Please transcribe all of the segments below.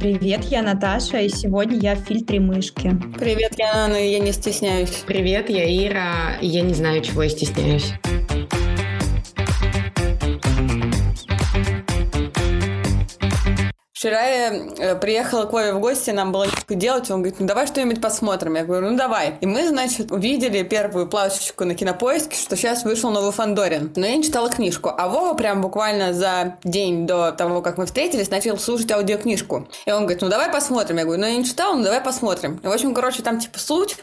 Привет, я Наташа, и сегодня я в фильтре мышки. Привет, я Анна, и я не стесняюсь. Привет, я Ира, и я не знаю, чего я стесняюсь. Вчера я э, приехала к Вове в гости, нам было нечего делать, он говорит, ну давай что-нибудь посмотрим. Я говорю, ну давай. И мы, значит, увидели первую плашечку на кинопоиске, что сейчас вышел новый Фандорин. Но я не читала книжку. А Вова прям буквально за день до того, как мы встретились, начал слушать аудиокнижку. И он говорит, ну давай посмотрим. Я говорю, ну я не читала, ну давай посмотрим. И, в общем, короче, там типа суть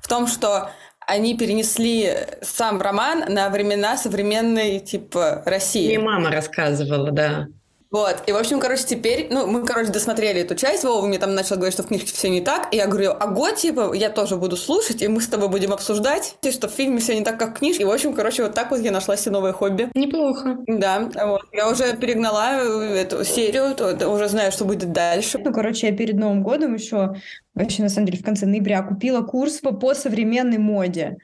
в том, что они перенесли сам роман на времена современной, типа, России. Мне мама рассказывала, да. Вот, и, в общем, короче, теперь, ну, мы, короче, досмотрели эту часть, Вова мне там начал говорить, что в книжке все не так, и я говорю, а типа, я тоже буду слушать, и мы с тобой будем обсуждать, что в фильме все не так, как в книжке, и, в общем, короче, вот так вот я нашла себе новое хобби. Неплохо. Да, вот, я уже перегнала эту серию, уже знаю, что будет дальше. Ну, короче, я перед Новым годом еще вообще, на самом деле, в конце ноября купила курс по, по современной моде.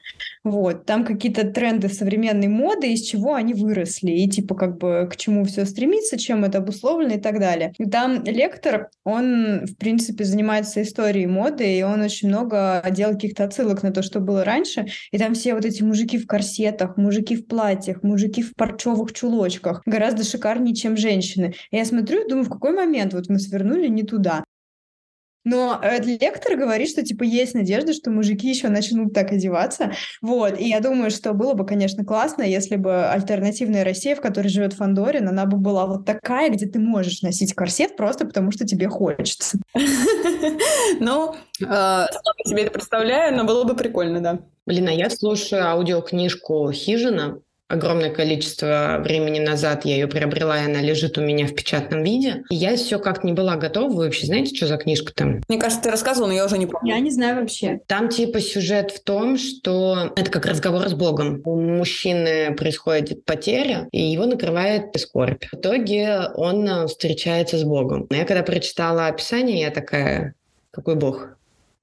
Вот, там какие-то тренды современной моды, из чего они выросли, и типа как бы к чему все стремится, чем это обусловлено и так далее. И там лектор, он, в принципе, занимается историей моды, и он очень много делал каких-то отсылок на то, что было раньше, и там все вот эти мужики в корсетах, мужики в платьях, мужики в парчевых чулочках, гораздо шикарнее, чем женщины. И я смотрю и думаю, в какой момент вот мы свернули не туда. Но э, лектор говорит, что типа есть надежда, что мужики еще начнут так одеваться. Вот. И я думаю, что было бы, конечно, классно, если бы альтернативная Россия, в которой живет Фандорин, она бы была вот такая, где ты можешь носить корсет просто потому, что тебе хочется. Ну, э, себе это представляю, но было бы прикольно, да. Блин, а я слушаю аудиокнижку «Хижина», огромное количество времени назад я ее приобрела, и она лежит у меня в печатном виде. И я все как не была готова. Вы вообще знаете, что за книжка там? Мне кажется, ты рассказывал, но я уже не помню. Я не знаю вообще. Там типа сюжет в том, что это как разговор с Богом. У мужчины происходит потеря, и его накрывает скорбь. В итоге он встречается с Богом. Я когда прочитала описание, я такая, какой Бог?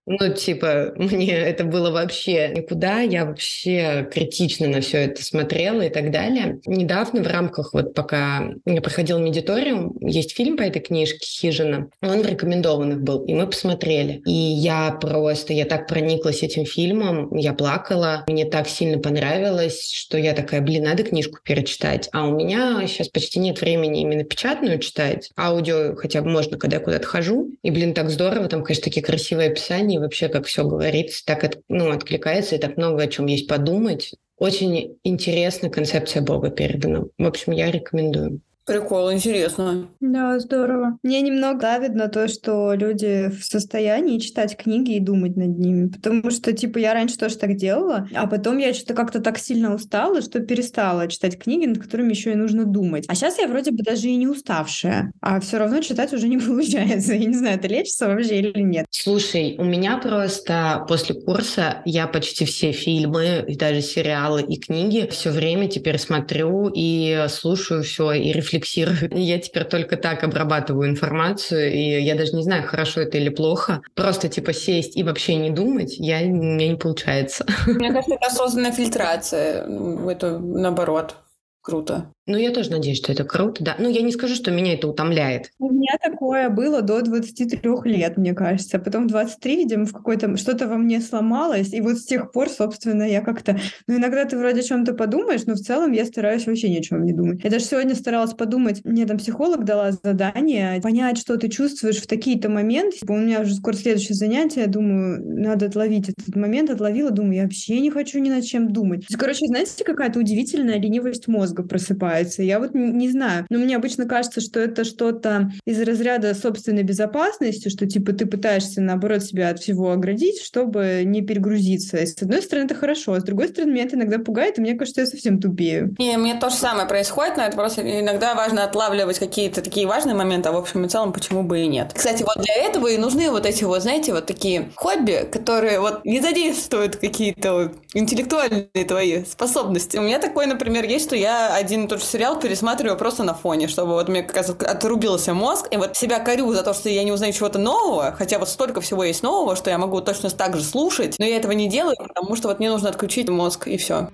Ну, типа, мне это было вообще никуда, я вообще критично на все это смотрела и так далее. Недавно в рамках, вот пока я проходил медиториум, есть фильм по этой книжке «Хижина», он в рекомендованных был, и мы посмотрели. И я просто, я так прониклась этим фильмом, я плакала, мне так сильно понравилось, что я такая, блин, надо книжку перечитать. А у меня сейчас почти нет времени именно печатную читать, аудио хотя бы можно, когда я куда-то хожу. И, блин, так здорово, там, конечно, такие красивые описания, и вообще, как все говорится, так ну, откликается, и так много о чем есть подумать. Очень интересная концепция Бога передана. В общем, я рекомендую. Прикол, интересно. Да, здорово. Мне немного давит на то, что люди в состоянии читать книги и думать над ними. Потому что, типа, я раньше тоже так делала, а потом я что-то как-то так сильно устала, что перестала читать книги, над которыми еще и нужно думать. А сейчас я вроде бы даже и не уставшая, а все равно читать уже не получается. Я не знаю, это лечится вообще или нет. Слушай, у меня просто после курса я почти все фильмы, и даже сериалы и книги все время теперь смотрю и слушаю все и рефлексирую рефлексирую. Я теперь только так обрабатываю информацию, и я даже не знаю, хорошо это или плохо. Просто типа сесть и вообще не думать, я, у меня не получается. Мне кажется, это осознанная фильтрация. Это наоборот круто. Ну, я тоже надеюсь, что это круто, да. Ну, я не скажу, что меня это утомляет. У меня такое было до 23 лет, мне кажется. Потом в 23, видимо, в какой-то что-то во мне сломалось. И вот с тех пор, собственно, я как-то... Ну, иногда ты вроде о чем-то подумаешь, но в целом я стараюсь вообще ни о чем не думать. Я даже сегодня старалась подумать, мне там психолог дала задание, понять, что ты чувствуешь в такие-то моменты. У меня уже скоро следующее занятие, я думаю, надо отловить этот момент. Отловила, думаю, я вообще не хочу ни над чем думать. Короче, знаете, какая-то удивительная ленивость мозга просыпается развивается. Я вот не, знаю. Но мне обычно кажется, что это что-то из разряда собственной безопасности, что типа ты пытаешься, наоборот, себя от всего оградить, чтобы не перегрузиться. И, с одной стороны, это хорошо, а с другой стороны, меня это иногда пугает, и мне кажется, я совсем тупею. Не, мне то же самое происходит, но это просто иногда важно отлавливать какие-то такие важные моменты, а в общем и целом почему бы и нет. Кстати, вот для этого и нужны вот эти вот, знаете, вот такие хобби, которые вот не задействуют какие-то вот интеллектуальные твои способности. У меня такое, например, есть, что я один и тот же сериал пересматриваю просто на фоне, чтобы вот мне как раз отрубился мозг, и вот себя корю за то, что я не узнаю чего-то нового, хотя вот столько всего есть нового, что я могу точно так же слушать, но я этого не делаю, потому что вот мне нужно отключить мозг, и все.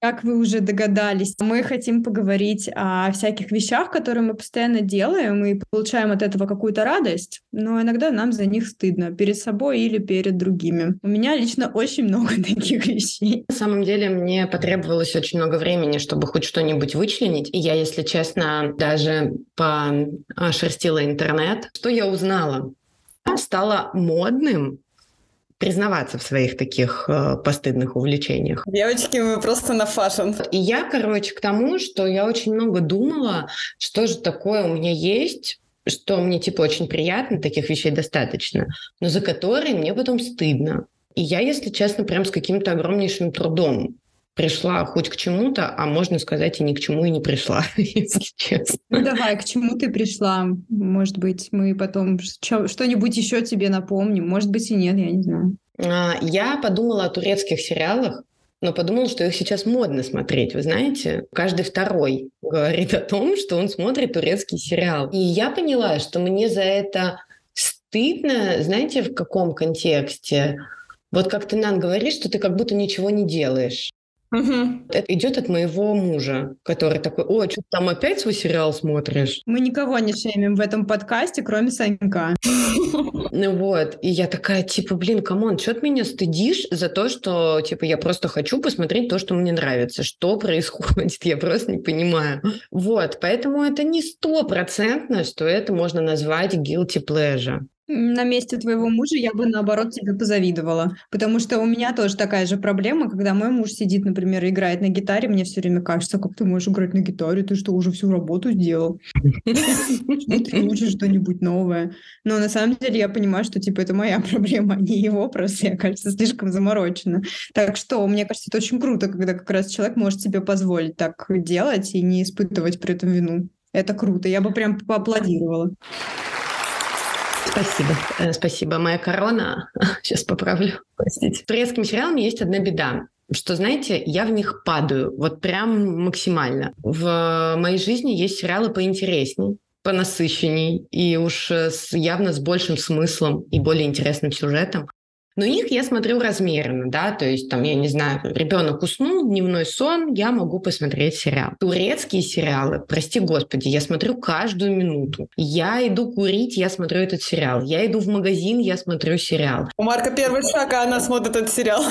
Как вы уже догадались, мы хотим поговорить о всяких вещах, которые мы постоянно делаем и получаем от этого какую-то радость, но иногда нам за них стыдно перед собой или перед другими. У меня лично очень много таких вещей. На самом деле мне потребовалось очень много времени, чтобы хоть что-нибудь вычленить. И я, если честно, даже пошерстила интернет. Что я узнала? Стало модным признаваться в своих таких э, постыдных увлечениях. Девочки, мы просто на фашн. И я, короче, к тому, что я очень много думала, что же такое у меня есть, что мне, типа, очень приятно, таких вещей достаточно, но за которые мне потом стыдно. И я, если честно, прям с каким-то огромнейшим трудом пришла хоть к чему-то, а можно сказать и ни к чему и не пришла, если честно. Ну давай, к чему ты пришла? Может быть, мы потом что-нибудь еще тебе напомним, может быть и нет, я не знаю. А, я подумала о турецких сериалах, но подумала, что их сейчас модно смотреть. Вы знаете, каждый второй говорит о том, что он смотрит турецкий сериал. И я поняла, что мне за это стыдно, знаете, в каком контексте? Вот как ты нам говоришь, что ты как будто ничего не делаешь. Угу. Это идет от моего мужа, который такой, о, что там опять свой сериал смотришь? Мы никого не шеймим в этом подкасте, кроме Санька. Ну вот, и я такая, типа, блин, come on, что ты меня стыдишь за то, что, типа, я просто хочу посмотреть то, что мне нравится. Что происходит? Я просто не понимаю. Вот, поэтому это не стопроцентно, что это можно назвать guilty pleasure. На месте твоего мужа я бы, наоборот, тебе позавидовала. Потому что у меня тоже такая же проблема, когда мой муж сидит, например, и играет на гитаре, мне все время кажется, как ты можешь играть на гитаре, ты что, уже всю работу сделал? Ты учишь что-нибудь новое. Но на самом деле я понимаю, что, типа, это моя проблема, а не его, просто я, кажется, слишком заморочена. Так что, мне кажется, это очень круто, когда как раз человек может себе позволить так делать и не испытывать при этом вину. Это круто, я бы прям поаплодировала. Спасибо. Э, спасибо. Моя корона... Сейчас поправлю. Простите. С турецким сериалом есть одна беда что, знаете, я в них падаю, вот прям максимально. В моей жизни есть сериалы поинтересней, понасыщенней и уж с, явно с большим смыслом и более интересным сюжетом. Но их я смотрю размеренно, да, то есть там, я не знаю, ребенок уснул, дневной сон, я могу посмотреть сериал. Турецкие сериалы, прости господи, я смотрю каждую минуту. Я иду курить, я смотрю этот сериал. Я иду в магазин, я смотрю сериал. У Марка первый шаг, а она смотрит этот сериал.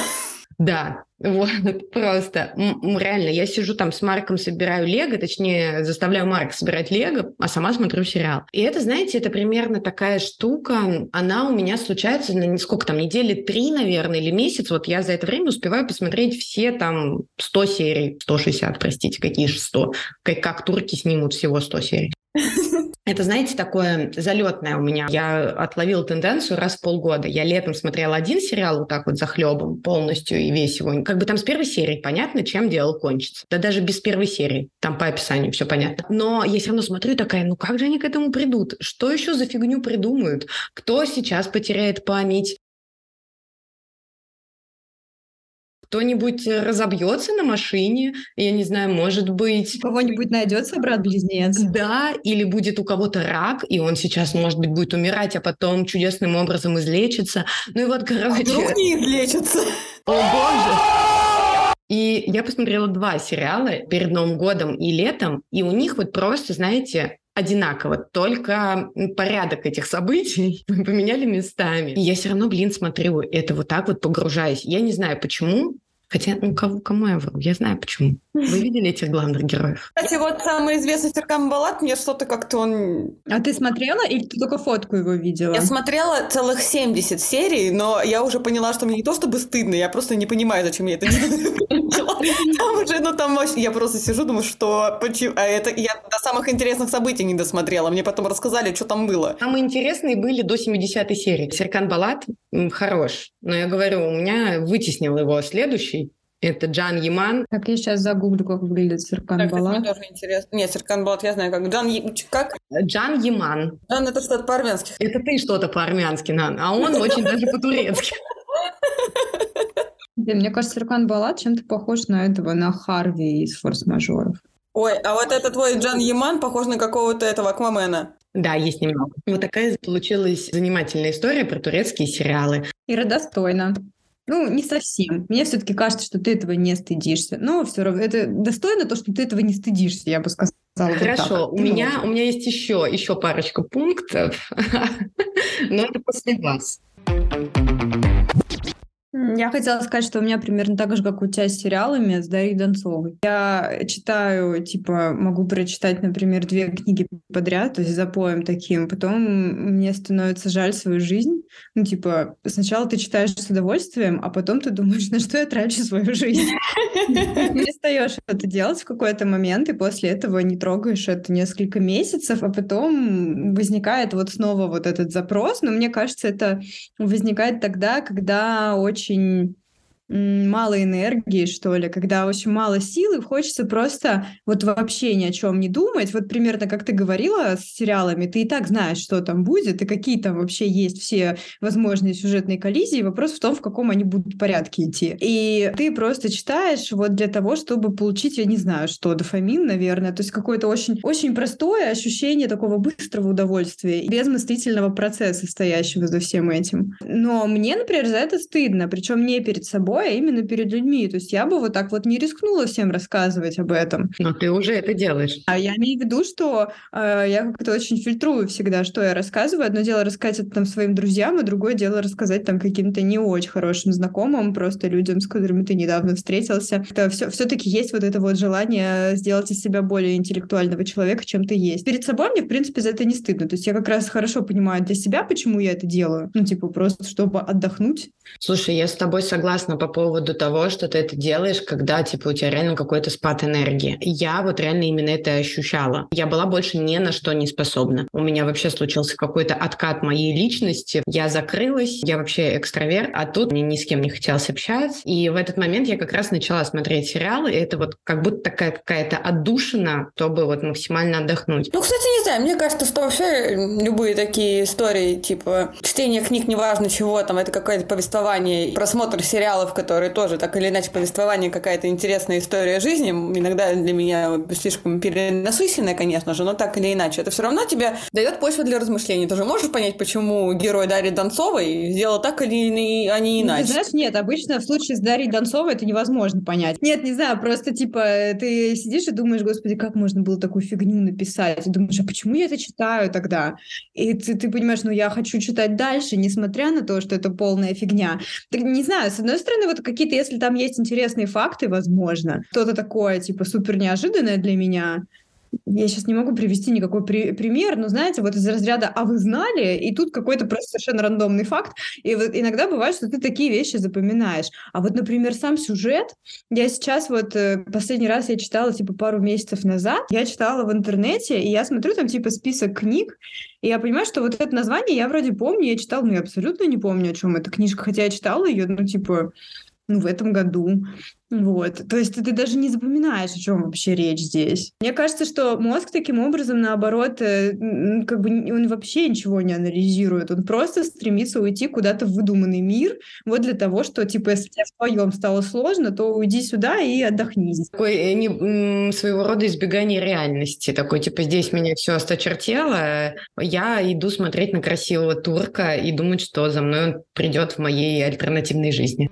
Да, вот, просто. Реально, я сижу там с Марком, собираю лего, точнее, заставляю Марка собирать лего, а сама смотрю сериал. И это, знаете, это примерно такая штука, она у меня случается на сколько там, недели три, наверное, или месяц. Вот я за это время успеваю посмотреть все там 100 серий, 160, простите, какие же 100, как, как турки снимут всего 100 серий. Это, знаете, такое залетное у меня. Я отловила тенденцию раз в полгода. Я летом смотрела один сериал вот так вот за хлебом полностью и весь его. Как бы там с первой серии понятно, чем дело кончится. Да даже без первой серии. Там по описанию все понятно. Но я все равно смотрю такая, ну как же они к этому придут? Что еще за фигню придумают? Кто сейчас потеряет память? Кто-нибудь э, разобьется на машине, я не знаю, может быть... У кого-нибудь найдется брат-близнец. Да, или будет у кого-то рак, и он сейчас, может быть, будет умирать, а потом чудесным образом излечится. Ну и вот, короче... А вдруг не излечится? О, боже! И я посмотрела два сериала перед Новым годом и летом, и у них вот просто, знаете, одинаково, только порядок этих событий поменяли местами. И я все равно, блин, смотрю это вот так вот погружаясь. Я не знаю почему, Хотя, ну, кого, кому я вру? Я знаю почему. Вы видели этих главных героев? Кстати, вот самый известный Серкан Балат, мне что-то как-то он... А ты смотрела или ты только фотку его видела? Я смотрела целых 70 серий, но я уже поняла, что мне не то чтобы стыдно, я просто не понимаю, зачем я это. Там уже, ну там я просто сижу, думаю, что... Почему? А это я до самых интересных событий не досмотрела. Мне потом рассказали, что там было. Самые интересные были до 70-й серии. Серкан Балат хорош, но я говорю, у меня вытеснил его следующий, это Джан Яман. Так, я сейчас загуглю, как выглядит Серкан так, Балат. Мне тоже интересно. Нет, Серкан Балат я знаю как. Джан как? Джан Яман. Джан это что-то по-армянски. Это ты что-то по-армянски, Нан, а он очень даже по-турецки. Мне кажется, Серкан Балат чем-то похож на этого, на Харви из «Форс-мажоров». Ой, а вот это твой Джан Яман похож на какого-то этого Аквамена. Да, есть немного. Вот такая получилась занимательная история про турецкие сериалы. Ира достойно. Ну, не совсем. Мне все-таки кажется, что ты этого не стыдишься. Но все равно это достойно то, что ты этого не стыдишься, я бы сказала. Хорошо, вот у меня, у меня есть еще, еще парочка пунктов, но это после вас. Я хотела сказать, что у меня примерно так же, как у тебя с сериалами, с Дарьей Донцовой. Я читаю, типа, могу прочитать, например, две книги подряд, то есть за поем таким. Потом мне становится жаль свою жизнь. Ну, типа, сначала ты читаешь с удовольствием, а потом ты думаешь, на что я трачу свою жизнь. Перестаешь это делать в какой-то момент, и после этого не трогаешь это несколько месяцев, а потом возникает вот снова вот этот запрос. Но мне кажется, это возникает тогда, когда очень очень мало энергии, что ли, когда очень мало сил, и хочется просто вот вообще ни о чем не думать. Вот примерно как ты говорила с сериалами, ты и так знаешь, что там будет, и какие там вообще есть все возможные сюжетные коллизии. Вопрос в том, в каком они будут порядке идти. И ты просто читаешь вот для того, чтобы получить, я не знаю, что, дофамин, наверное, то есть какое-то очень, очень простое ощущение такого быстрого удовольствия, без мыслительного процесса, стоящего за всем этим. Но мне, например, за это стыдно, причем не перед собой, а именно перед людьми. То есть я бы вот так вот не рискнула всем рассказывать об этом. Но ты уже это делаешь. А я имею в виду, что э, я как-то очень фильтрую всегда, что я рассказываю. Одно дело рассказать это там своим друзьям, а другое дело рассказать там каким-то не очень хорошим знакомым, просто людям, с которыми ты недавно встретился. Это все, все-таки есть вот это вот желание сделать из себя более интеллектуального человека, чем ты есть. Перед собой мне, в принципе, за это не стыдно. То есть я как раз хорошо понимаю для себя, почему я это делаю. Ну, типа, просто чтобы отдохнуть. Слушай, я с тобой согласна по поводу того, что ты это делаешь, когда, типа, у тебя реально какой-то спад энергии. Я вот реально именно это ощущала. Я была больше ни на что не способна. У меня вообще случился какой-то откат моей личности. Я закрылась, я вообще экстраверт, а тут мне ни с кем не хотелось общаться. И в этот момент я как раз начала смотреть сериалы, и это вот как будто такая какая-то отдушина, чтобы вот максимально отдохнуть. Ну, кстати, не знаю, мне кажется, что вообще любые такие истории, типа чтение книг, неважно чего, там, это какое-то повествование, просмотр сериалов, которые тоже так или иначе повествование какая-то интересная история жизни, иногда для меня слишком перенасыщенная, конечно же, но так или иначе, это все равно тебе дает почву для размышлений. Ты же можешь понять, почему герой Дарьи Донцовой сделал так или а не иначе. Ну, ты знаешь, нет, обычно в случае с Дарьей Донцовой это невозможно понять. Нет, не знаю, просто типа ты сидишь и думаешь, господи, как можно было такую фигню написать? И думаешь, а почему я это читаю тогда? И ты, ты понимаешь, ну я хочу читать дальше, несмотря на то, что это полная фигня. Так, не знаю, с одной стороны, вот какие-то, если там есть интересные факты, возможно, что-то такое, типа, супер неожиданное для меня, я сейчас не могу привести никакой при- пример, но знаете, вот из разряда «а вы знали?» и тут какой-то просто совершенно рандомный факт, и вот иногда бывает, что ты такие вещи запоминаешь. А вот, например, сам сюжет, я сейчас вот, э, последний раз я читала, типа, пару месяцев назад, я читала в интернете, и я смотрю там, типа, список книг, и я понимаю, что вот это название я вроде помню, я читала, но я абсолютно не помню, о чем эта книжка, хотя я читала ее, ну, типа, ну, в этом году. Вот. То есть ты даже не запоминаешь, о чем вообще речь здесь. Мне кажется, что мозг таким образом, наоборот, э, как бы он вообще ничего не анализирует. Он просто стремится уйти куда-то в выдуманный мир, вот для того, что, типа, если тебе вдвоем стало сложно, то уйди сюда и отдохни. Такой э, не, своего рода избегание реальности. Такой, типа, здесь меня все осточертело, я иду смотреть на красивого турка и думать, что за мной он придет в моей альтернативной жизни.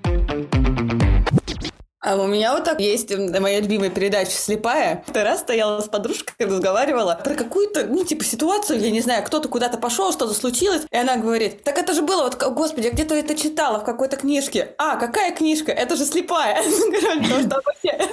А у меня вот так есть моя любимая передача «Слепая». Ты раз стояла с подружкой, разговаривала про какую-то, ну, типа, ситуацию, я не знаю, кто-то куда-то пошел, что-то случилось, и она говорит, так это же было, вот, господи, я где-то это читала в какой-то книжке. А, какая книжка? Это же «Слепая». Короче, вообще...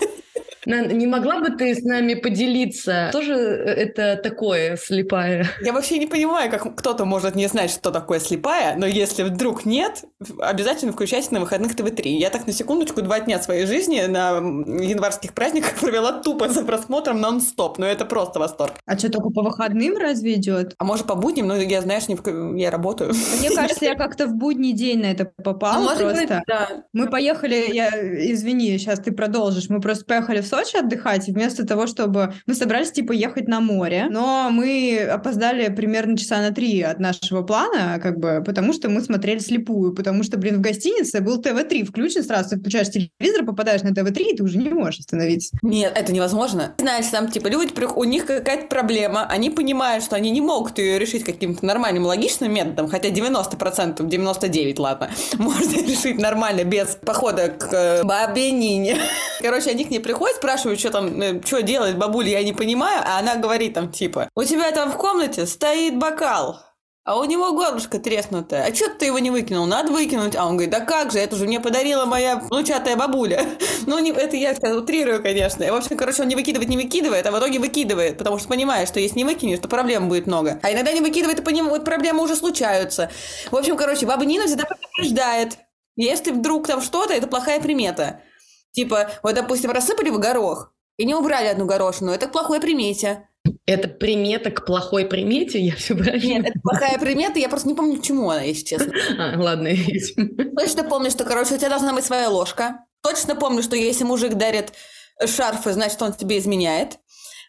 Не могла бы ты с нами поделиться? Тоже э, это такое слепая? Я вообще не понимаю, как кто-то может не знать, что такое слепая, но если вдруг нет, обязательно включайте на выходных ТВ-3. Я так на секундочку два дня своей жизни на январских праздниках провела тупо за просмотром нон-стоп. Ну это просто восторг. А что, только по выходным разве идет? А может по будням? Ну я, знаешь, не в... я работаю. Мне кажется, я как-то в будний день на это попала а просто. Быть, да. Мы поехали, я, извини, сейчас ты продолжишь, мы просто поехали в Сочи отдыхать, вместо того, чтобы... Мы собрались, типа, ехать на море, но мы опоздали примерно часа на три от нашего плана, как бы, потому что мы смотрели слепую, потому что, блин, в гостинице был ТВ-3 включен сразу, ты включаешь телевизор, попадаешь на ТВ-3, и ты уже не можешь остановиться. Нет, это невозможно. Знаешь, там, типа, люди, у них какая-то проблема, они понимают, что они не могут ее решить каким-то нормальным, логичным методом, хотя 90%, 99, ладно, можно решить нормально, без похода к э, бабе Нине. Короче, они к ней приходят, спрашивают, что там, э, что делать бабуля, я не понимаю, а она говорит там, типа, у тебя там в комнате стоит бокал, а у него горлышко треснутое. А что ты его не выкинул? Надо выкинуть. А он говорит, да как же, это же мне подарила моя внучатая бабуля. Ну, не, это я сейчас утрирую, конечно. И, в общем, короче, он не выкидывает, не выкидывает, а в итоге выкидывает, потому что понимает, что если не выкинешь, то проблем будет много. А иногда не выкидывает, и по нему вот проблемы уже случаются. В общем, короче, баба Нина всегда предупреждает. Если вдруг там что-то, это плохая примета. Типа, вот, допустим, рассыпали в горох и не убрали одну горошину, это к плохой примете. Это примета к плохой примете? Я все правильно Нет, это плохая примета, я просто не помню, к чему она, если честно. А, ладно. Точно помню, что, короче, у тебя должна быть своя ложка. Точно помню, что если мужик дарит шарфы, значит, он тебе изменяет.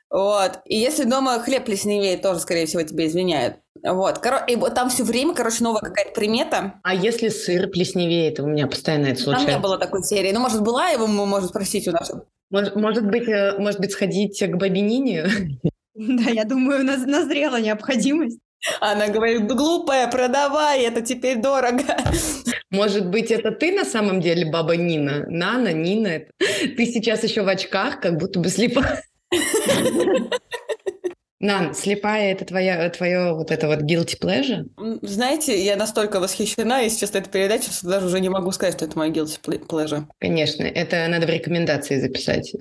Вот. И если дома хлеб плесневеет, тоже, скорее всего, тебе изменяют. Вот. Кор... И вот там все время, короче, новая какая-то примета. А если сыр плесневеет? У меня постоянно это случается. Там не было такой серии. Ну, может, была, его можно спросить у нас. Может, может быть, э, может быть, сходить к бабинине? Да, я думаю, назрела необходимость. Она говорит, глупая, продавай, это теперь дорого. Может быть, это ты на самом деле баба Нина? Нана, Нина. Ты сейчас еще в очках, как будто бы слепая. Нан, слепая это твоя, твое вот это вот guilty pleasure? Знаете, я настолько восхищена, если честно, этой передачей, что даже уже не могу сказать, что это мой guilty pleasure. Конечно, это надо в рекомендации записать.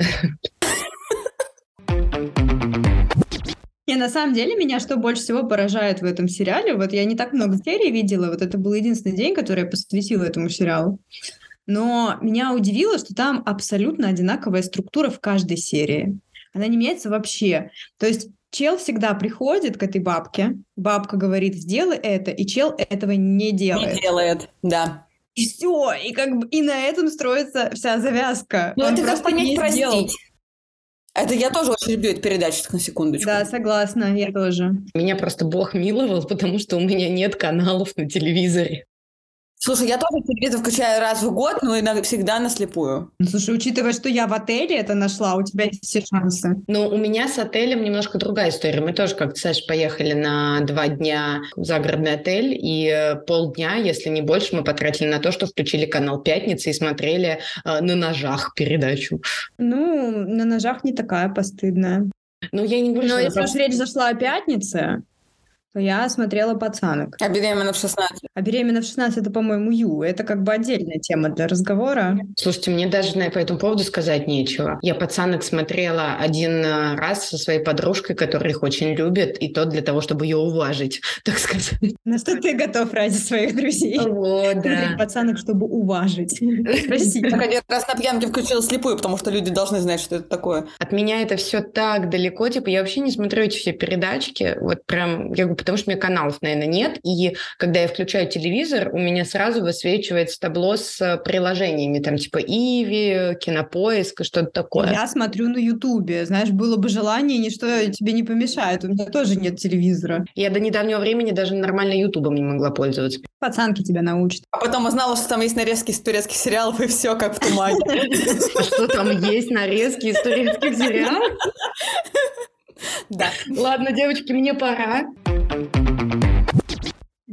Не, на самом деле, меня что больше всего поражает в этом сериале, вот я не так много серий видела, вот это был единственный день, который я посвятила этому сериалу. Но меня удивило, что там абсолютно одинаковая структура в каждой серии. Она не меняется вообще. То есть чел всегда приходит к этой бабке, бабка говорит, сделай это, и чел этого не делает. Не делает, да. И все, и как бы и на этом строится вся завязка. Ну это как понять простить. Сделал. Это я тоже очень люблю эту передачу, на секундочку. Да, согласна, я тоже. Меня просто Бог миловал, потому что у меня нет каналов на телевизоре. Слушай, я тоже телевизор включаю раз в год, но иногда всегда наслепую. Ну, слушай, учитывая, что я в отеле это нашла, у тебя есть все шансы. Ну, у меня с отелем немножко другая история. Мы тоже, как ты, Саш, поехали на два дня в загородный отель, и э, полдня, если не больше, мы потратили на то, что включили канал «Пятница» и смотрели э, на ножах передачу. Ну, на ножах не такая постыдная. Ну, я не говорю, Но если уж речь зашла о «Пятнице», то я смотрела «Пацанок». А «Беременна в 16»? А «Беременна в 16» — это, по-моему, Ю. Это как бы отдельная тема для разговора. Слушайте, мне даже по этому поводу сказать нечего. Я «Пацанок» смотрела один э, раз со своей подружкой, которая их очень любит, и то для того, чтобы ее уважить, так сказать. На что ты готов ради своих друзей? Вот, да. «Пацанок», чтобы уважить. Простите. Так один раз на пьянке включила слепую, потому что люди должны знать, что это такое. От меня это все так далеко. Типа, я вообще не смотрю эти все передачки. Вот прям, я говорю, потому что у меня каналов, наверное, нет. И когда я включаю телевизор, у меня сразу высвечивается табло с э, приложениями, там типа Иви, Кинопоиск и что-то такое. Я смотрю на Ютубе. Знаешь, было бы желание, ничто тебе не помешает. У меня тоже нет телевизора. Я до недавнего времени даже нормально Ютубом не могла пользоваться. Пацанки тебя научат. А потом узнала, что там есть нарезки из турецких сериалов, и все как в тумане. Что там есть нарезки из турецких сериалов? Да. Ладно, девочки, мне пора. Thank you.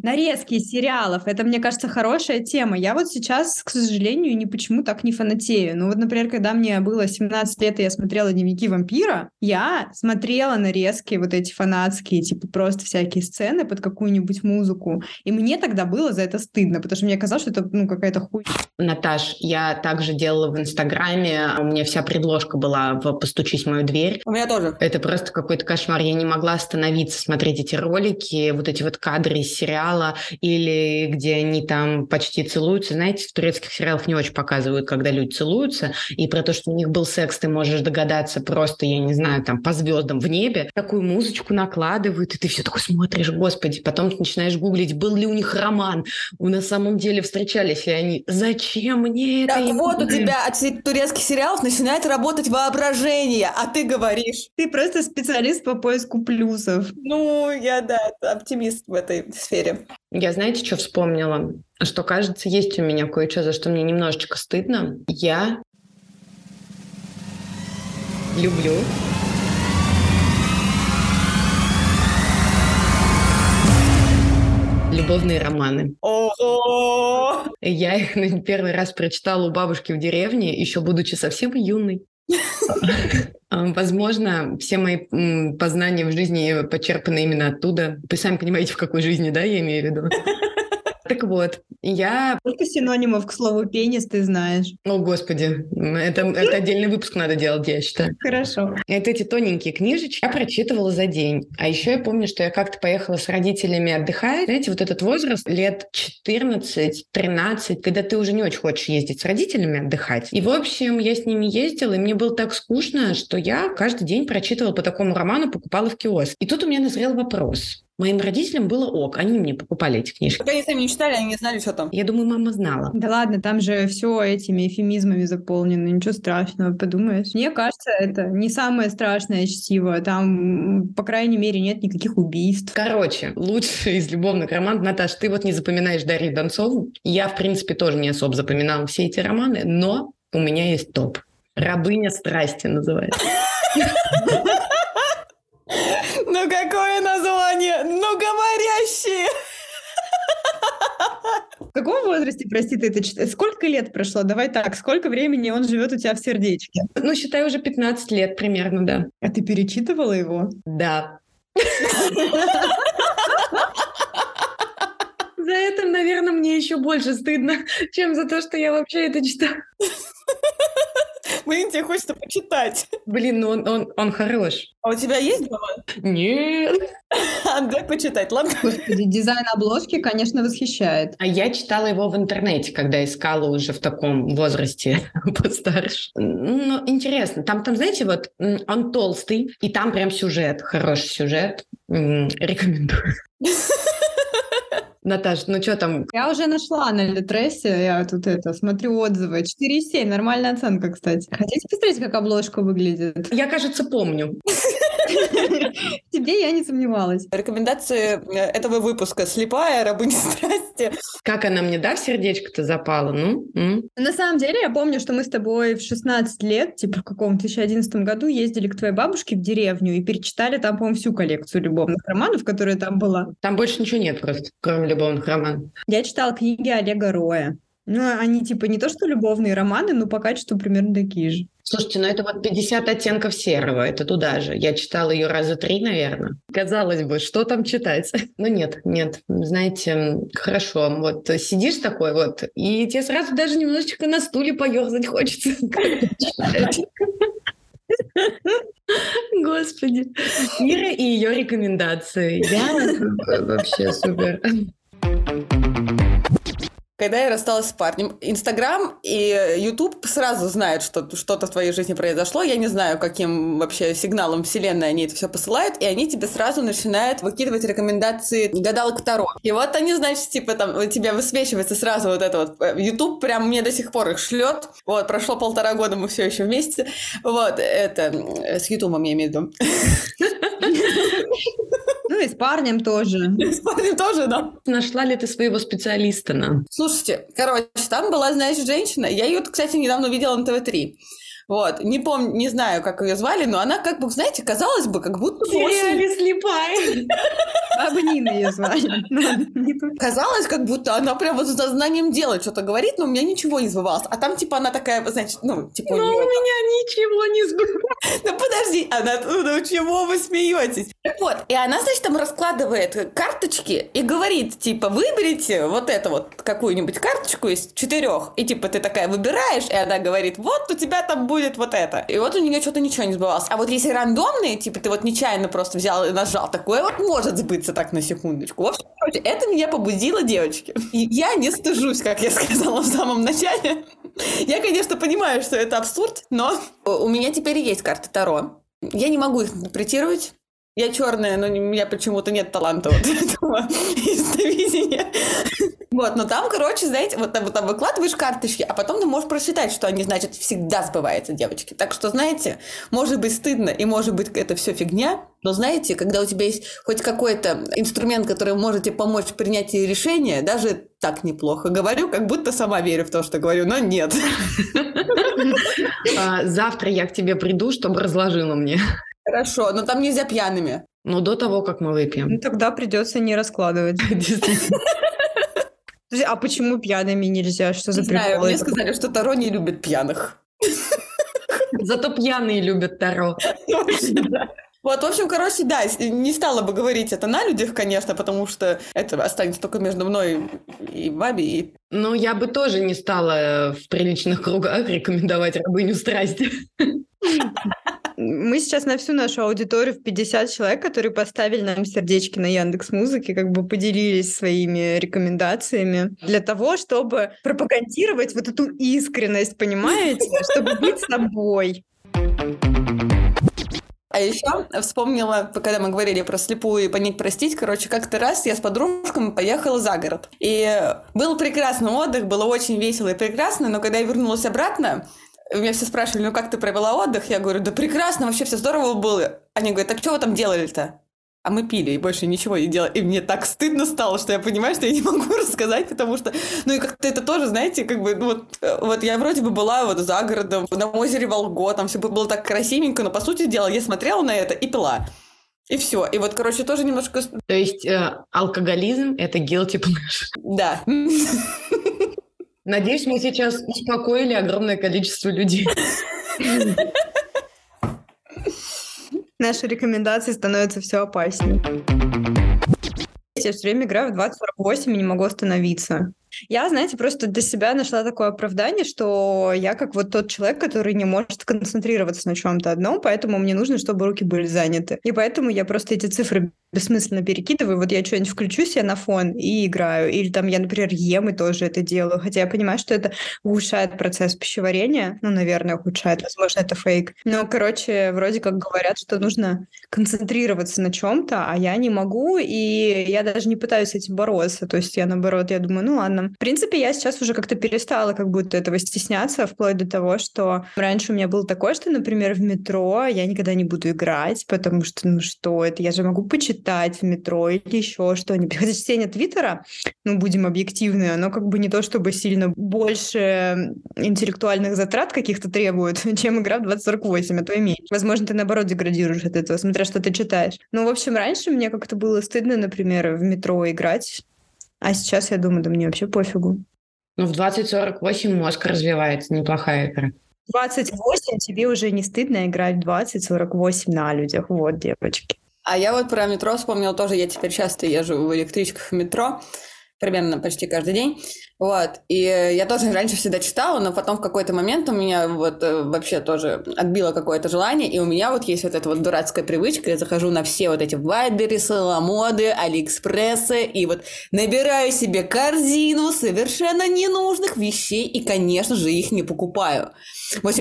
Нарезки сериалов. Это, мне кажется, хорошая тема. Я вот сейчас, к сожалению, ни почему так не фанатею. Ну вот, например, когда мне было 17 лет, и я смотрела «Дневники вампира», я смотрела нарезки вот эти фанатские, типа просто всякие сцены под какую-нибудь музыку. И мне тогда было за это стыдно, потому что мне казалось, что это ну какая-то хуйня. Наташ, я также делала в Инстаграме. У меня вся предложка была в «Постучись в мою дверь». У меня тоже. Это просто какой-то кошмар. Я не могла остановиться смотреть эти ролики, вот эти вот кадры из сериала сериала или где они там почти целуются. Знаете, в турецких сериалах не очень показывают, когда люди целуются, и про то, что у них был секс, ты можешь догадаться просто, я не знаю, там по звездам в небе. Такую музычку накладывают, и ты все такой смотришь, господи, потом ты начинаешь гуглить, был ли у них роман, на самом деле встречались ли они. Зачем мне это? Так вот у тебя от турецких сериалов начинает работать воображение, а ты говоришь. Ты просто специалист по поиску плюсов. Ну, я, да, оптимист в этой сфере. Я знаете, что вспомнила? Что, кажется, есть у меня кое-что, за что мне немножечко стыдно. Я люблю любовные романы. Ого! Я их на первый раз прочитала у бабушки в деревне, еще будучи совсем юной. Возможно, все мои познания в жизни почерпаны именно оттуда. Вы сами понимаете, в какой жизни, да, я имею в виду. Так вот, я... Сколько синонимов к слову пенис ты знаешь? О, господи, это, это отдельный выпуск надо делать, я считаю. Хорошо. Это эти тоненькие книжечки я прочитывала за день. А еще я помню, что я как-то поехала с родителями отдыхать. Знаете, вот этот возраст лет 14-13, когда ты уже не очень хочешь ездить с родителями отдыхать. И, в общем, я с ними ездила, и мне было так скучно, что я каждый день прочитывала по такому роману, покупала в киоск. И тут у меня назрел вопрос. Моим родителям было ок, они мне покупали эти книжки. Пока они сами не читали, они не знали, что там. Я думаю, мама знала. Да ладно, там же все этими эфемизмами заполнено, ничего страшного, подумаешь. Мне кажется, это не самое страшное чтиво, там, по крайней мере, нет никаких убийств. Короче, лучший из любовных романов, Наташ, ты вот не запоминаешь Дарью Донцову. Я, в принципе, тоже не особо запоминала все эти романы, но у меня есть топ. «Рабыня страсти» называется. Ну какое название? Ну говорящие! В каком возрасте, прости, ты это читаешь? Сколько лет прошло? Давай так, сколько времени он живет у тебя в сердечке? Ну, считай, уже 15 лет примерно, да. А ты перечитывала его? Да. За это, наверное, мне еще больше стыдно, чем за то, что я вообще это читаю. Блин, тебе хочется почитать. Блин, ну он, он, он хорош. А у тебя есть дома? Нет. Дай почитать, ладно? Господи, дизайн обложки, конечно, восхищает. А я читала его в интернете, когда искала уже в таком возрасте постарше. Ну, интересно. Там, там, знаете, вот он толстый, и там прям сюжет, хороший сюжет. Рекомендую. Наташ, ну что там? Я уже нашла на Литресе, я тут это, смотрю отзывы. 4,7, нормальная оценка, кстати. Хотите посмотреть, как обложка выглядит? Я, кажется, помню. Тебе я не сомневалась. Рекомендации э, этого выпуска «Слепая, рабыня страсти». Как она мне, да, в сердечко-то запала? Ну? На самом деле, я помню, что мы с тобой в 16 лет, типа в каком 2011 году, ездили к твоей бабушке в деревню и перечитали там, по-моему, всю коллекцию любовных романов, которая там была. Там больше ничего нет просто, кроме любовных романов. Я читала книги Олега Роя. Ну, они типа не то, что любовные романы, но по качеству примерно такие же. Слушайте, ну это вот 50 оттенков серого, это туда же. Я читала ее раза три, наверное. Казалось бы, что там читать? Но нет, нет. Знаете, хорошо, вот сидишь такой вот, и тебе сразу даже немножечко на стуле поерзать хочется. Господи. Ира и ее рекомендации. Я вообще супер. Когда я рассталась с парнем, Инстаграм и Ютуб сразу знают, что что-то в твоей жизни произошло. Я не знаю, каким вообще сигналом вселенной они это все посылают, и они тебе сразу начинают выкидывать рекомендации гадалок Таро. И вот они, значит, типа там у тебя высвечивается сразу вот это вот. Ютуб прям мне до сих пор их шлет. Вот, прошло полтора года, мы все еще вместе. Вот, это с Ютубом я имею в виду. Ну и с парнем тоже. С парнем тоже, да. Нашла ли ты своего специалиста нам? Слушайте, короче, там была, знаешь, женщина. Я ее, кстати, недавно увидела на ТВ-3. Вот, не помню, не знаю, как ее звали, но она как бы, знаете, казалось бы, как будто бы очень... слепая. Баба Нина ее звали. Казалось, как будто она прям вот за знанием дела что-то говорит, но у меня ничего не сбывалось. А там, типа, она такая, значит, ну, типа... Но у меня ничего не сбывалось. Ну подожди, она ну чего вы смеетесь? Вот, и она, значит, там раскладывает карточки и говорит, типа, выберите вот эту вот какую-нибудь карточку из четырех. И типа ты такая выбираешь, и она говорит, вот у тебя там будет вот это. И вот у нее что-то ничего не сбывалось. А вот если рандомные, типа ты вот нечаянно просто взял и нажал, такое вот может сбыться так на секундочку. В общем, короче, это меня побудило, девочки. И я не стыжусь, как я сказала в самом начале. Я, конечно, понимаю, что это абсурд, но у меня теперь есть карты Таро. Я не могу их интерпретировать. Я черная, но у меня почему-то нет таланта вот этого ясновидения. Вот, но там, короче, знаете, вот там, вот там выкладываешь карточки, а потом ты можешь прочитать, что они, значит, всегда сбываются, девочки. Так что, знаете, может быть стыдно, и может быть это все фигня, но знаете, когда у тебя есть хоть какой-то инструмент, который может тебе помочь в принятии решения, даже так неплохо говорю, как будто сама верю в то, что говорю, но нет. А, завтра я к тебе приду, чтобы разложила мне. Хорошо, но там нельзя пьяными. Но до того, как мы выпьем. Ну, тогда придется не раскладывать. А почему пьяными нельзя? Что за прикол? Мне сказали, что Таро не любит пьяных. Зато пьяные любят Таро. Вот, в общем, короче, да, не стала бы говорить это на людях, конечно, потому что это останется только между мной и вами. И... Ну, я бы тоже не стала в приличных кругах рекомендовать рабыню страсти. Мы сейчас на всю нашу аудиторию в 50 человек, которые поставили нам сердечки на Яндекс Музыке, как бы поделились своими рекомендациями для того, чтобы пропагандировать вот эту искренность, понимаете, чтобы быть собой. А еще вспомнила, когда мы говорили про слепую и понять простить, короче, как-то раз я с подружками поехала за город. И был прекрасный отдых, было очень весело и прекрасно, но когда я вернулась обратно, меня все спрашивали, ну как ты провела отдых? Я говорю, да прекрасно, вообще все здорово было. Они говорят, так что вы там делали-то? А мы пили и больше ничего не делали. И мне так стыдно стало, что я понимаю, что я не могу рассказать, потому что, ну и как-то это тоже, знаете, как бы, ну, вот, вот я вроде бы была вот за городом, на озере Волго, там все было так красивенько, но по сути дела я смотрела на это и пила. И все. И вот, короче, тоже немножко... То есть э, алкоголизм – это guilty pleasure. Да. Надеюсь, мы сейчас успокоили огромное количество людей. Наши рекомендации становятся все опаснее. Я все время играю в 2048 и не могу остановиться. Я, знаете, просто для себя нашла такое оправдание, что я как вот тот человек, который не может концентрироваться на чем-то одном, поэтому мне нужно, чтобы руки были заняты. И поэтому я просто эти цифры бессмысленно перекидываю. Вот я что-нибудь включу себе на фон и играю. Или там я, например, ем и тоже это делаю. Хотя я понимаю, что это ухудшает процесс пищеварения. Ну, наверное, ухудшает. Возможно, это фейк. Но, короче, вроде как говорят, что нужно концентрироваться на чем-то, а я не могу, и я даже не пытаюсь этим бороться. То есть я, наоборот, я думаю, ну ладно, в принципе, я сейчас уже как-то перестала как будто этого стесняться, вплоть до того, что раньше у меня было такое, что, например, в метро я никогда не буду играть, потому что, ну что это, я же могу почитать в метро или еще что-нибудь. Хотя чтение Твиттера, ну, будем объективны, оно как бы не то, чтобы сильно больше интеллектуальных затрат каких-то требует, чем игра в 2048, а то имеет. Возможно, ты, наоборот, деградируешь от этого, смотря что ты читаешь. Ну, в общем, раньше мне как-то было стыдно, например, в метро играть, а сейчас я думаю, да мне вообще пофигу. Ну, в 2048 мозг развивается, неплохая игра. 28 тебе уже не стыдно играть в 20-48 на людях. Вот, девочки. А я вот про метро вспомнила тоже. Я теперь часто езжу в электричках в метро примерно почти каждый день. Вот. И я тоже раньше всегда читала, но потом в какой-то момент у меня вот э, вообще тоже отбило какое-то желание, и у меня вот есть вот эта вот дурацкая привычка, я захожу на все вот эти Вайберисы, Ламоды, Алиэкспрессы, и вот набираю себе корзину совершенно ненужных вещей, и, конечно же, их не покупаю.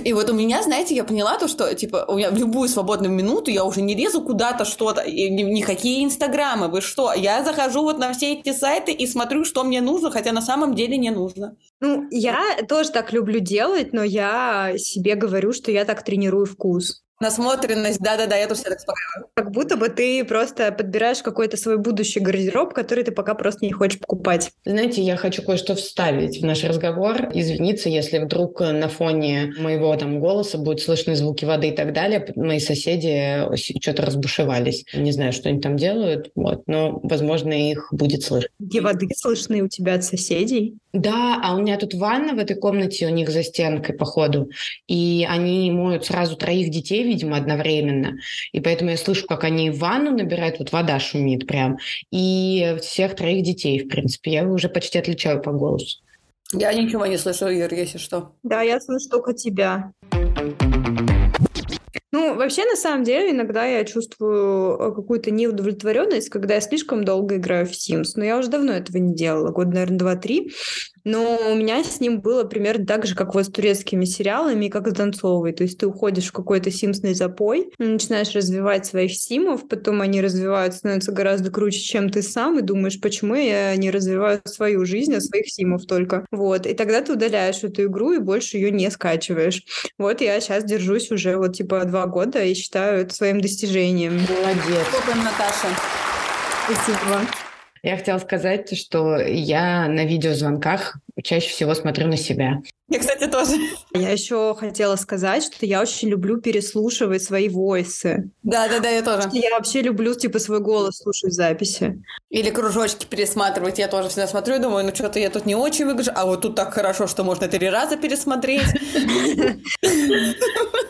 И вот у меня, знаете, я поняла то, что, типа, у меня в любую свободную минуту я уже не лезу куда-то что-то, и никакие инстаграмы, вы что? Я захожу вот на все эти сайты и смотрю, что мне нужно, хотя на самом деле не нужно. Ну, я тоже так люблю делать, но я себе говорю, что я так тренирую вкус. Насмотренность, да-да-да, я тоже так спокойно. Как будто бы ты просто подбираешь какой-то свой будущий гардероб, который ты пока просто не хочешь покупать. Знаете, я хочу кое-что вставить в наш разговор. Извиниться, если вдруг на фоне моего там голоса будут слышны звуки воды и так далее. Мои соседи что-то разбушевались. Не знаю, что они там делают, вот, но, возможно, их будет слышно. Где воды слышны у тебя от соседей? Да, а у меня тут ванна в этой комнате у них за стенкой, походу. И они моют сразу троих детей, видимо, одновременно. И поэтому я слышу, как они ванну набирают, вот вода шумит прям. И всех троих детей, в принципе. Я уже почти отличаю по голосу. Я ничего не слышу, Ир, если что. Да, я слышу только тебя. Ну, вообще, на самом деле, иногда я чувствую э, какую-то неудовлетворенность, когда я слишком долго играю в Sims. Но я уже давно этого не делала, год, наверное, два-три. Но у меня с ним было примерно так же, как вот с турецкими сериалами, как с Донцовой. То есть ты уходишь в какой-то симсный запой, начинаешь развивать своих симов, потом они развиваются, становятся гораздо круче, чем ты сам, и думаешь, почему я не развиваю свою жизнь, а своих симов только. Вот. И тогда ты удаляешь эту игру и больше ее не скачиваешь. Вот я сейчас держусь уже вот типа два года и считаю это своим достижением. Молодец. Наташа? Спасибо. Я хотела сказать, что я на видеозвонках чаще всего смотрю на себя. Я, кстати, тоже. Я еще хотела сказать, что я очень люблю переслушивать свои войсы. Да, да, да, я тоже. Я вообще люблю, типа, свой голос слушать в записи. Или кружочки пересматривать. Я тоже всегда смотрю и думаю, ну что-то я тут не очень выгляжу, а вот тут так хорошо, что можно три раза пересмотреть.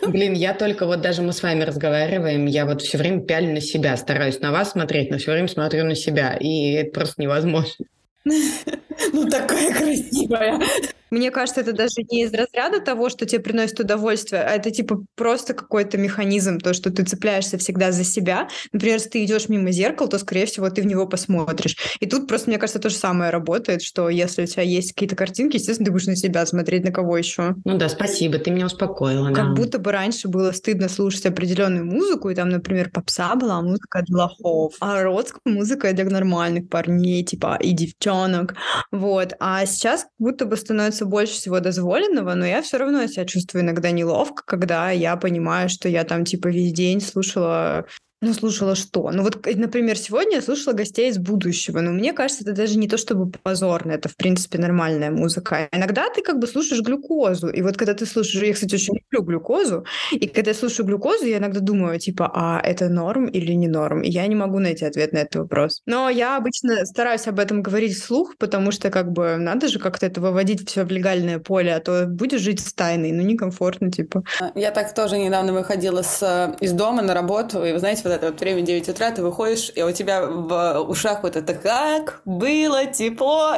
Блин, я только вот даже мы с вами разговариваем, я вот все время пялю на себя, стараюсь на вас смотреть, но все время смотрю на себя, и это просто невозможно. Ну, такая красивая. Мне кажется, это даже не из разряда того, что тебе приносит удовольствие, а это типа просто какой-то механизм, то, что ты цепляешься всегда за себя. Например, если ты идешь мимо зеркала, то, скорее всего, ты в него посмотришь. И тут просто, мне кажется, то же самое работает, что если у тебя есть какие-то картинки, естественно, ты будешь на себя смотреть, на кого еще. Ну да, спасибо, ты меня успокоила. Как да. будто бы раньше было стыдно слушать определенную музыку, и там, например, попса была музыка для лохов, а родская музыка для нормальных парней, типа и девчонок. Вот. А сейчас как будто бы становится больше всего дозволенного, но я все равно себя чувствую иногда неловко, когда я понимаю, что я там типа весь день слушала ну, слушала что? Ну, вот, например, сегодня я слушала гостей из будущего, но мне кажется, это даже не то чтобы позорно, это, в принципе, нормальная музыка. Иногда ты как бы слушаешь глюкозу, и вот когда ты слушаешь, я, кстати, очень люблю глюкозу, и когда я слушаю глюкозу, я иногда думаю, типа, а это норм или не норм? И я не могу найти ответ на этот вопрос. Но я обычно стараюсь об этом говорить вслух, потому что как бы надо же как-то это выводить все в легальное поле, а то будешь жить с тайной, ну, некомфортно, типа. Я так тоже недавно выходила с, э, из дома на работу, и вы знаете, вот это вот время 9 утра, ты выходишь, и у тебя в ушах вот это «Как было тепло!»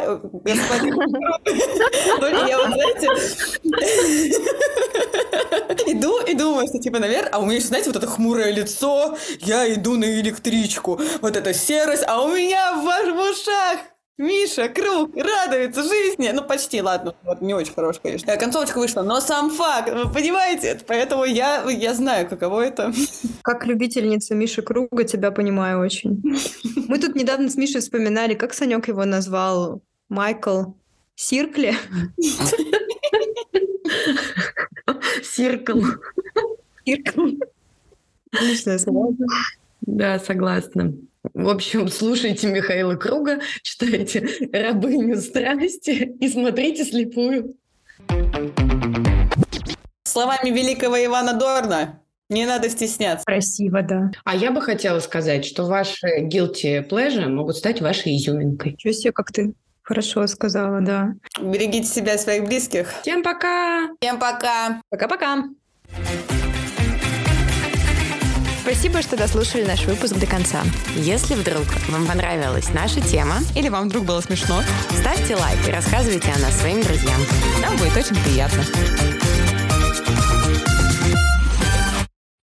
Ну, я вот, знаете, иду и думаю, что типа, наверное, а у меня, знаете, вот это хмурое лицо, я иду на электричку, вот эта серость, а у меня в ушах Миша, круг, радуется жизни. Ну, почти, ладно. Вот не очень хорош, конечно. Концовочка вышла, но сам факт, вы понимаете? Поэтому я, я знаю, каково это. Как любительница Миши Круга тебя понимаю очень. Мы тут недавно с Мишей вспоминали, как Санек его назвал. Майкл Сиркли. Сиркл. Сиркл. Отличное слово. Да, согласна. В общем, слушайте Михаила Круга, читайте «Рабыню страсти» и смотрите «Слепую». Словами великого Ивана Дорна, не надо стесняться. Красиво, да. А я бы хотела сказать, что ваши guilty pleasure могут стать вашей изюминкой. Чего себе, как ты хорошо сказала, да. Берегите себя и своих близких. Всем пока! Всем пока! Пока-пока! Спасибо, что дослушали наш выпуск до конца. Если вдруг вам понравилась наша тема, Или вам вдруг было смешно, ставьте лайк и рассказывайте о нас своим друзьям. нам будет очень приятно.